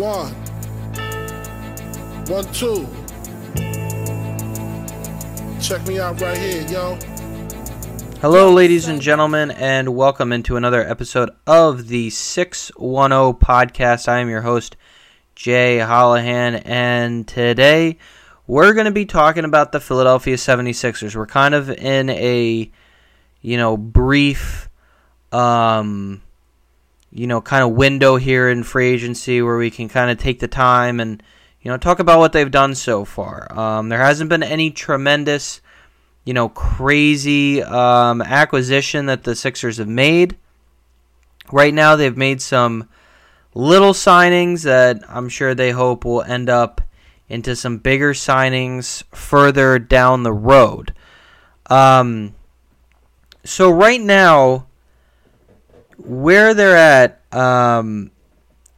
One. One, two. Check me out right here, yo. Hello, ladies and gentlemen, and welcome into another episode of the 610 podcast. I am your host, Jay Hollahan, and today we're going to be talking about the Philadelphia 76ers. We're kind of in a, you know, brief, um, you know, kind of window here in free agency where we can kind of take the time and, you know, talk about what they've done so far. Um, there hasn't been any tremendous you know, crazy um, acquisition that the Sixers have made. Right now, they've made some little signings that I'm sure they hope will end up into some bigger signings further down the road. Um, so right now, where they're at, um,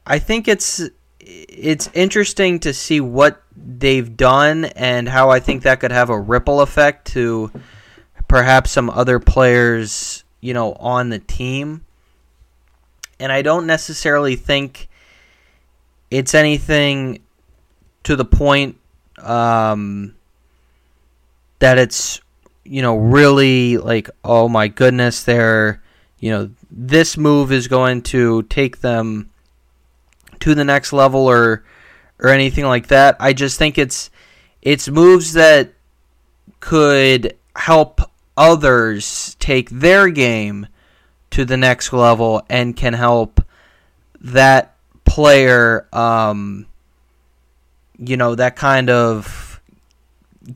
I think it's it's interesting to see what they've done and how I think that could have a ripple effect to perhaps some other players, you know, on the team. And I don't necessarily think it's anything to the point um, that it's, you know, really like, oh my goodness, they're, you know, this move is going to take them to the next level or or anything like that. I just think it's it's moves that could help others take their game to the next level and can help that player um, you know that kind of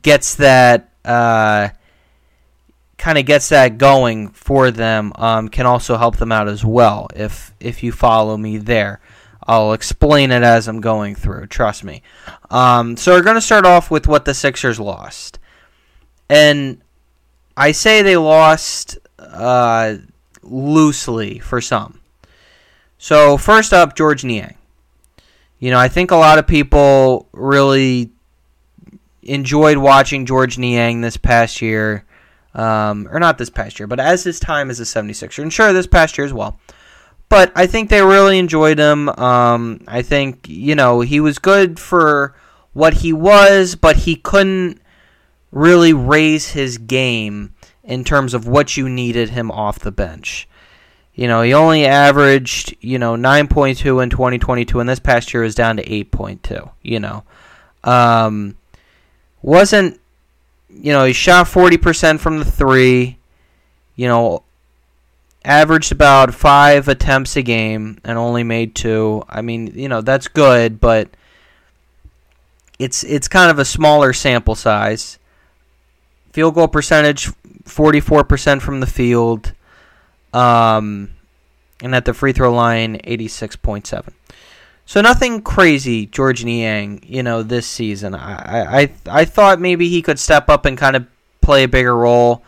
gets that uh, kind of gets that going for them um, can also help them out as well if if you follow me there I'll explain it as I'm going through. Trust me. Um, so we're going to start off with what the Sixers lost, and I say they lost uh, loosely for some. So first up, George Niang. You know, I think a lot of people really enjoyed watching George Niang this past year. Um, or not this past year, but as his time as a 76er. And sure, this past year as well but I think they really enjoyed him. Um, I think you know he was good for what he was, but he couldn't really raise his game in terms of what you needed him off the bench. You know, he only averaged, you know, 9.2 in 2022, and this past year is down to 8.2, you know. Um, wasn't, you know, he shot 40% from the three, you know, averaged about five attempts a game and only made two. I mean, you know, that's good, but it's it's kind of a smaller sample size. Field goal percentage, forty four percent from the field, um, and at the free throw line, eighty six point seven. So nothing crazy, George Niang, you know, this season. I, I I thought maybe he could step up and kind of play a bigger role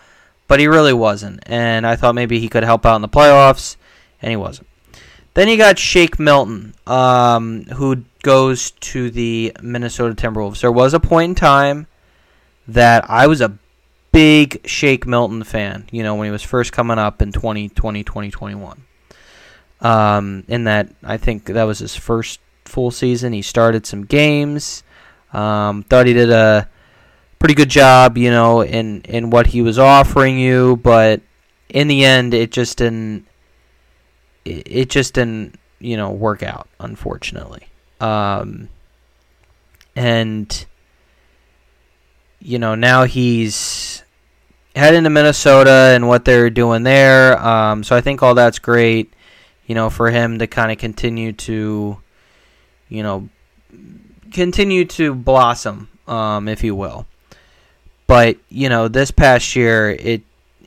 but he really wasn't. And I thought maybe he could help out in the playoffs, and he wasn't. Then you got Shake Milton, um, who goes to the Minnesota Timberwolves. There was a point in time that I was a big Shake Milton fan, you know, when he was first coming up in 2020, 2021. Um, in that, I think that was his first full season. He started some games. Um, thought he did a pretty good job, you know, in in what he was offering you, but in the end, it just didn't. It, just didn't, you know, work out, unfortunately. Um, and you know now he's heading to Minnesota and what they're doing there. Um, so I think all that's great, you know, for him to kind of continue to, you know, continue to blossom, um, if you will. But you know, this past year, it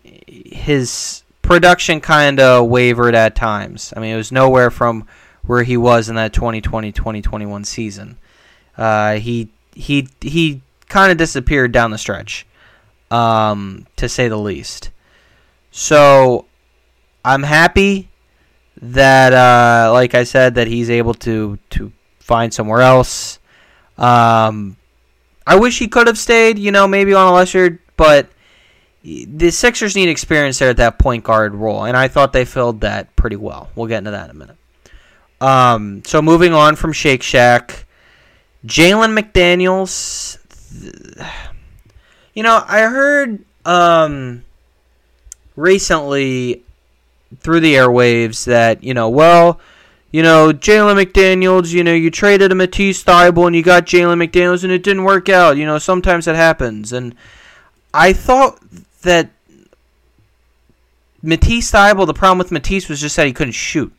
his production kind of wavered at times. I mean, it was nowhere from where he was in that 2020-2021 season. Uh, he he he kind of disappeared down the stretch, um, to say the least. So I'm happy that, uh, like I said, that he's able to to find somewhere else. Um, I wish he could have stayed, you know, maybe on a lesser, but the Sixers need experience there at that point guard role, and I thought they filled that pretty well. We'll get into that in a minute. Um, so moving on from Shake Shack, Jalen McDaniels. You know, I heard um, recently through the airwaves that you know, well, you know, Jalen McDaniels. You know, you traded a Matisse Thybulle and you got Jalen McDaniels, and it didn't work out. You know, sometimes it happens, and I thought that Matisse Thybulle. The problem with Matisse was just that he couldn't shoot.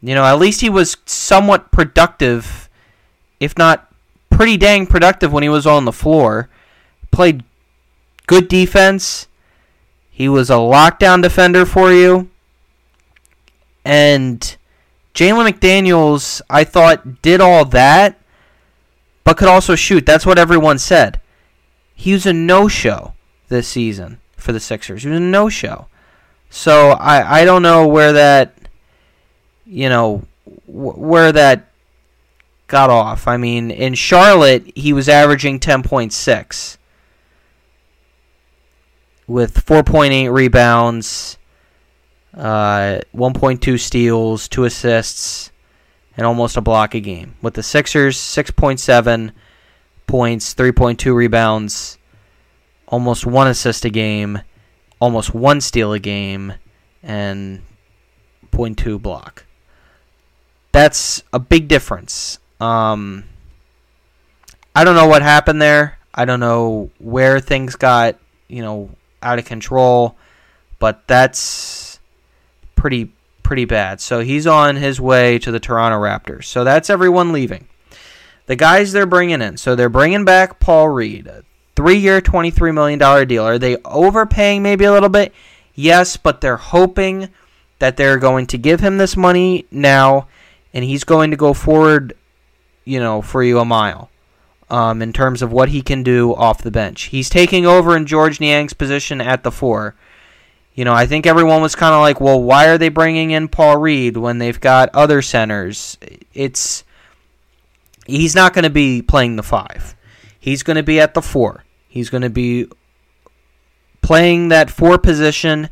You know, at least he was somewhat productive, if not pretty dang productive when he was on the floor. Played good defense. He was a lockdown defender for you. And Jalen McDaniels, I thought, did all that, but could also shoot. That's what everyone said. He was a no show this season for the Sixers. He was a no show. So I, I don't know where that you know, where that got off. I mean, in Charlotte, he was averaging 10.6 with 4.8 rebounds, uh, 1.2 steals, 2 assists, and almost a block a game. With the Sixers, 6.7 points, 3.2 rebounds, almost 1 assist a game, almost 1 steal a game, and 0.2 block that's a big difference. Um, I don't know what happened there. I don't know where things got, you know, out of control, but that's pretty pretty bad. So he's on his way to the Toronto Raptors. So that's everyone leaving. The guys they're bringing in. So they're bringing back Paul Reed, a three-year, twenty-three million dollar deal. Are they overpaying maybe a little bit? Yes, but they're hoping that they're going to give him this money now and he's going to go forward, you know, for you a mile. Um, in terms of what he can do off the bench, he's taking over in George Niang's position at the four. You know, I think everyone was kind of like, well, why are they bringing in Paul Reed when they've got other centers? It's he's not going to be playing the five. He's going to be at the four. He's going to be playing that four position,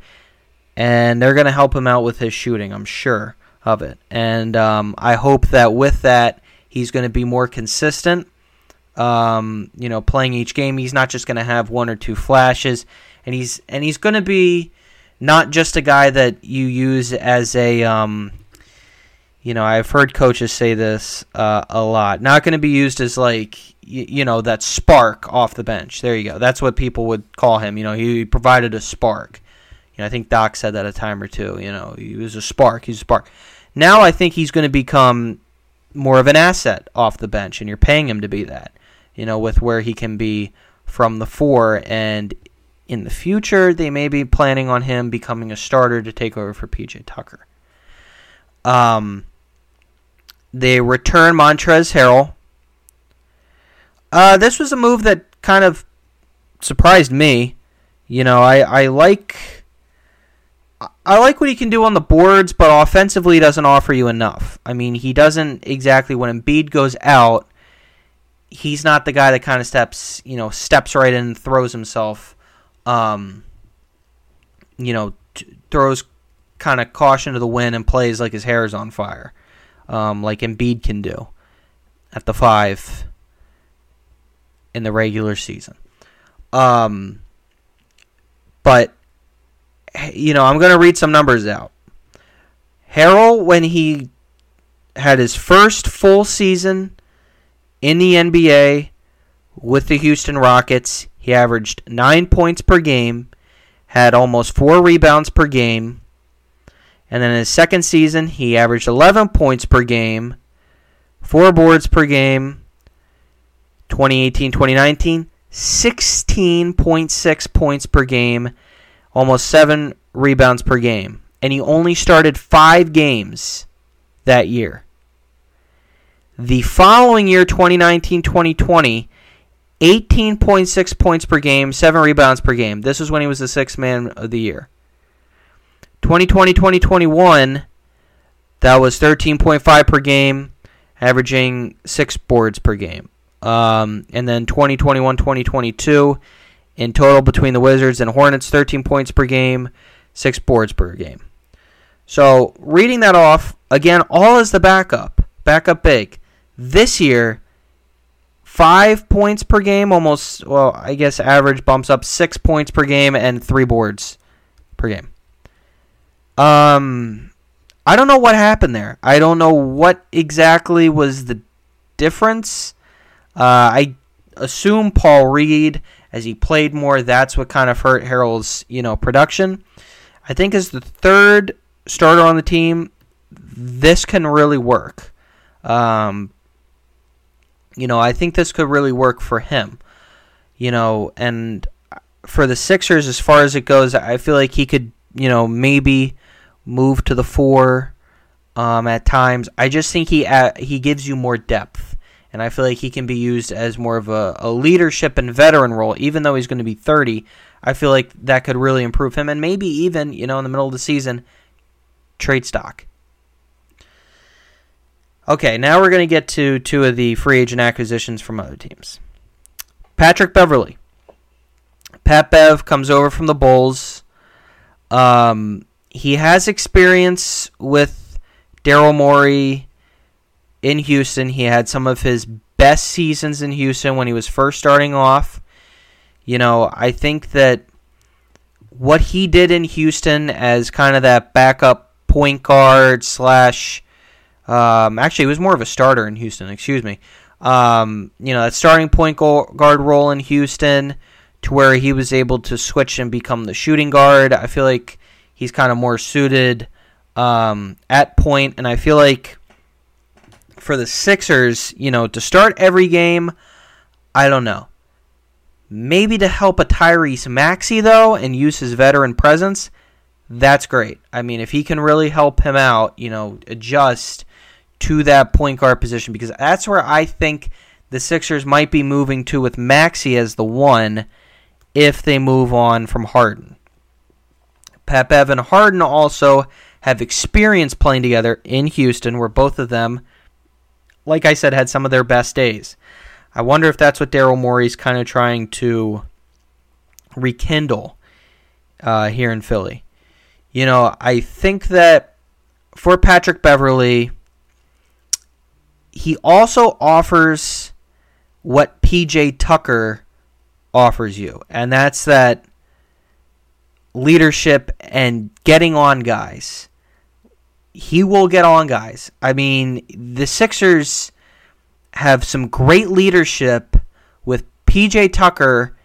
and they're going to help him out with his shooting, I'm sure of it. And um, I hope that with that, he's going to be more consistent. Um, you know, playing each game, he's not just going to have one or two flashes, and he's and he's going to be not just a guy that you use as a. Um, you know, I've heard coaches say this uh, a lot. Not going to be used as like you, you know that spark off the bench. There you go. That's what people would call him. You know, he provided a spark. You know, I think Doc said that a time or two. You know, he was a spark. He's a spark. Now I think he's going to become more of an asset off the bench, and you're paying him to be that. You know, with where he can be from the four, and in the future they may be planning on him becoming a starter to take over for PJ Tucker. Um, they return Montrezl Harrell. Uh, this was a move that kind of surprised me. You know, I, I like I like what he can do on the boards, but offensively, doesn't offer you enough. I mean, he doesn't exactly when Embiid goes out. He's not the guy that kind of steps, you know, steps right in and throws himself, um, you know, t- throws kind of caution to the wind and plays like his hair is on fire, um, like Embiid can do at the five in the regular season. Um, but you know, I'm going to read some numbers out. Harrell, when he had his first full season in the NBA with the Houston Rockets, he averaged nine points per game, had almost four rebounds per game. And then in his second season, he averaged 11 points per game, four boards per game. 2018 2019, 16.6 points per game almost seven rebounds per game. And he only started five games that year. The following year, 2019 2020, 18.6 points per game, 7 rebounds per game. This was when he was the sixth man of the year. 2020 2021, that was 13.5 per game, averaging 6 boards per game. Um, and then 2021 2022, in total between the Wizards and Hornets, 13 points per game, 6 boards per game. So reading that off again, all as the backup, backup big. This year, five points per game, almost. Well, I guess average bumps up six points per game and three boards per game. Um, I don't know what happened there. I don't know what exactly was the difference. Uh, I assume Paul Reed, as he played more, that's what kind of hurt Harrell's, you know production. I think as the third starter on the team, this can really work. Um, you know, I think this could really work for him. You know, and for the Sixers, as far as it goes, I feel like he could, you know, maybe move to the four um, at times. I just think he uh, he gives you more depth, and I feel like he can be used as more of a, a leadership and veteran role. Even though he's going to be 30, I feel like that could really improve him, and maybe even you know in the middle of the season, trade stock. Okay, now we're going to get to two of the free agent acquisitions from other teams. Patrick Beverley. Pat Bev comes over from the Bulls. Um, he has experience with Daryl Morey in Houston. He had some of his best seasons in Houston when he was first starting off. You know, I think that what he did in Houston as kind of that backup point guard slash um, actually, he was more of a starter in Houston. Excuse me. Um, you know, that starting point guard role in Houston, to where he was able to switch and become the shooting guard. I feel like he's kind of more suited um, at point, and I feel like for the Sixers, you know, to start every game, I don't know. Maybe to help a Tyrese Maxey though, and use his veteran presence, that's great. I mean, if he can really help him out, you know, adjust to that point guard position because that's where I think the Sixers might be moving to with Maxey as the one if they move on from Harden. Pat Bev and Harden also have experience playing together in Houston, where both of them, like I said, had some of their best days. I wonder if that's what Daryl Morey's kind of trying to rekindle uh, here in Philly. You know, I think that for Patrick Beverley, he also offers what PJ Tucker offers you, and that's that leadership and getting on guys. He will get on guys. I mean, the Sixers have some great leadership with PJ Tucker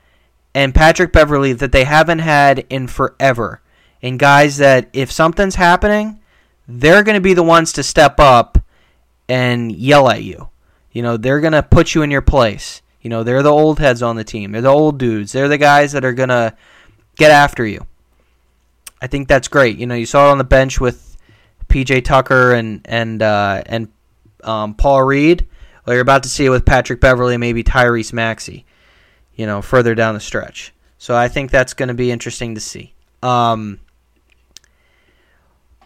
and Patrick Beverley that they haven't had in forever. And guys that if something's happening, they're going to be the ones to step up and yell at you. You know, they're going to put you in your place. You know, they're the old heads on the team. They're the old dudes. They're the guys that are going to get after you. I think that's great. You know, you saw it on the bench with PJ Tucker and and uh, and um, Paul Reed. Well, you're about to see it with Patrick Beverley and maybe Tyrese Maxey. You know, further down the stretch. So I think that's going to be interesting to see. Um,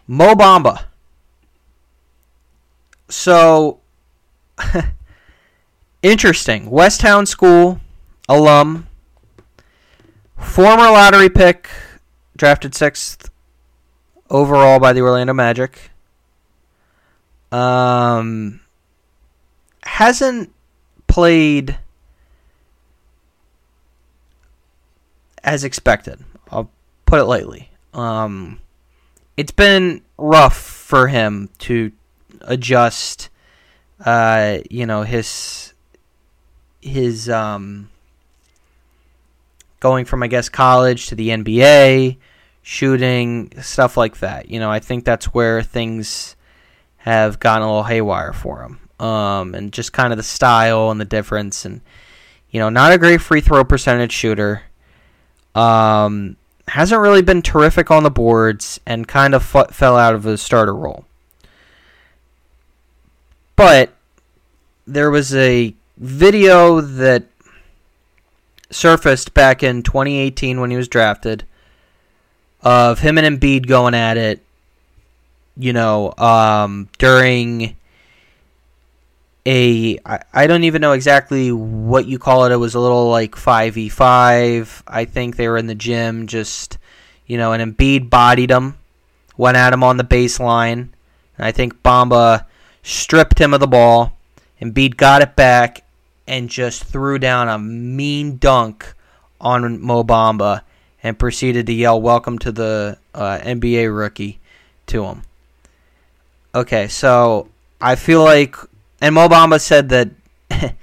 Mo Bamba so interesting. Westtown School alum, former lottery pick, drafted sixth overall by the Orlando Magic. Um, hasn't played as expected. I'll put it lightly. Um, it's been rough for him to adjust, uh, you know, his his um, going from I guess college to the NBA, shooting stuff like that. You know, I think that's where things have gotten a little haywire for him, um, and just kind of the style and the difference, and you know, not a great free throw percentage shooter. Um, hasn't really been terrific on the boards and kind of f- fell out of the starter role. But there was a video that surfaced back in 2018 when he was drafted of him and Embiid going at it, you know, um, during a I, I don't even know exactly what you call it. It was a little like 5v5. I think they were in the gym just, you know, and Embiid bodied him went at him on the baseline. And I think Bamba stripped him of the ball. Embiid got it back and just threw down a mean dunk on Mo Bamba and proceeded to yell "Welcome to the uh, NBA rookie" to him. Okay, so I feel like, and Mo Bamba said that,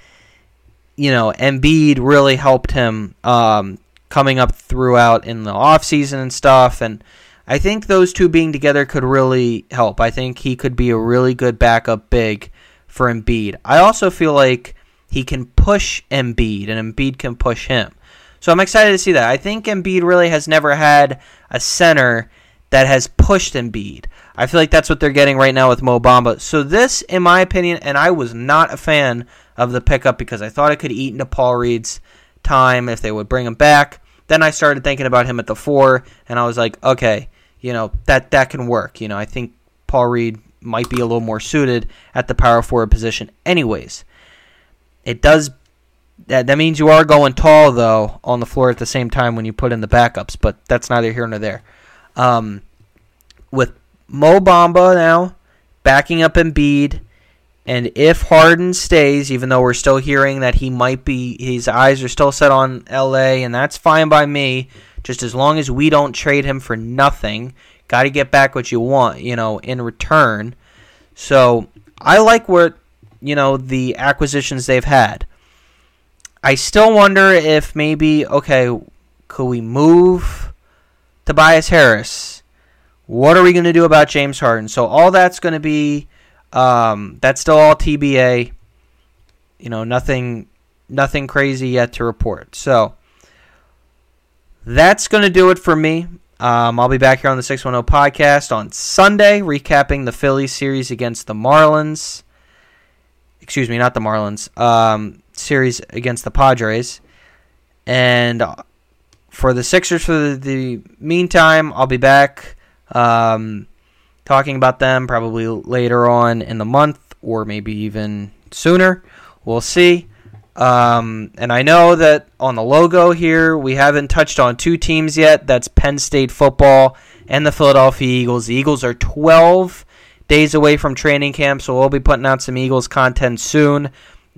you know, Embiid really helped him um, coming up throughout in the offseason and stuff, and I think those two being together could really help. I think he could be a really good backup big for Embiid. I also feel like he can push Embiid, and Embiid can push him. So I'm excited to see that. I think Embiid really has never had a center that has pushed Embiid. I feel like that's what they're getting right now with Mo Bamba. So this, in my opinion, and I was not a fan of the pickup because I thought it could eat into Paul Reed's time if they would bring him back. Then I started thinking about him at the four, and I was like, okay, you know that that can work. You know, I think Paul Reed might be a little more suited at the power forward position. Anyways, it does that that means you are going tall though on the floor at the same time when you put in the backups, but that's neither here nor there. Um, with Mo Bamba now backing up Embiid, and if Harden stays, even though we're still hearing that he might be, his eyes are still set on LA, and that's fine by me. Just as long as we don't trade him for nothing, got to get back what you want, you know, in return. So I like what you know the acquisitions they've had. I still wonder if maybe okay, could we move Tobias Harris? What are we going to do about James Harden? So all that's going to be um, that's still all TBA. You know, nothing nothing crazy yet to report. So that's going to do it for me. Um, I'll be back here on the 610 podcast on Sunday, recapping the Phillies series against the Marlins. Excuse me, not the Marlins. Um, series against the Padres. And for the Sixers, for the, meantime, I'll be back um, talking about them probably later on in the month or maybe even sooner. We'll see. Um, and I know that on the logo here, we haven't touched on two teams yet. That's Penn State football and the Philadelphia Eagles. The Eagles are 12 days away from training camp, so we'll be putting out some Eagles content soon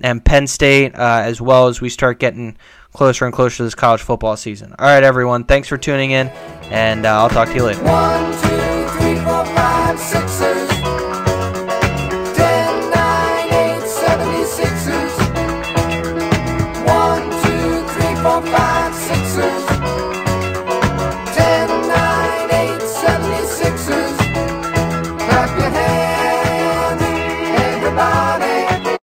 and Penn State, uh, as well as we start getting closer and closer to this college football season. All right, everyone, thanks for tuning in, and uh, I'll talk to you later.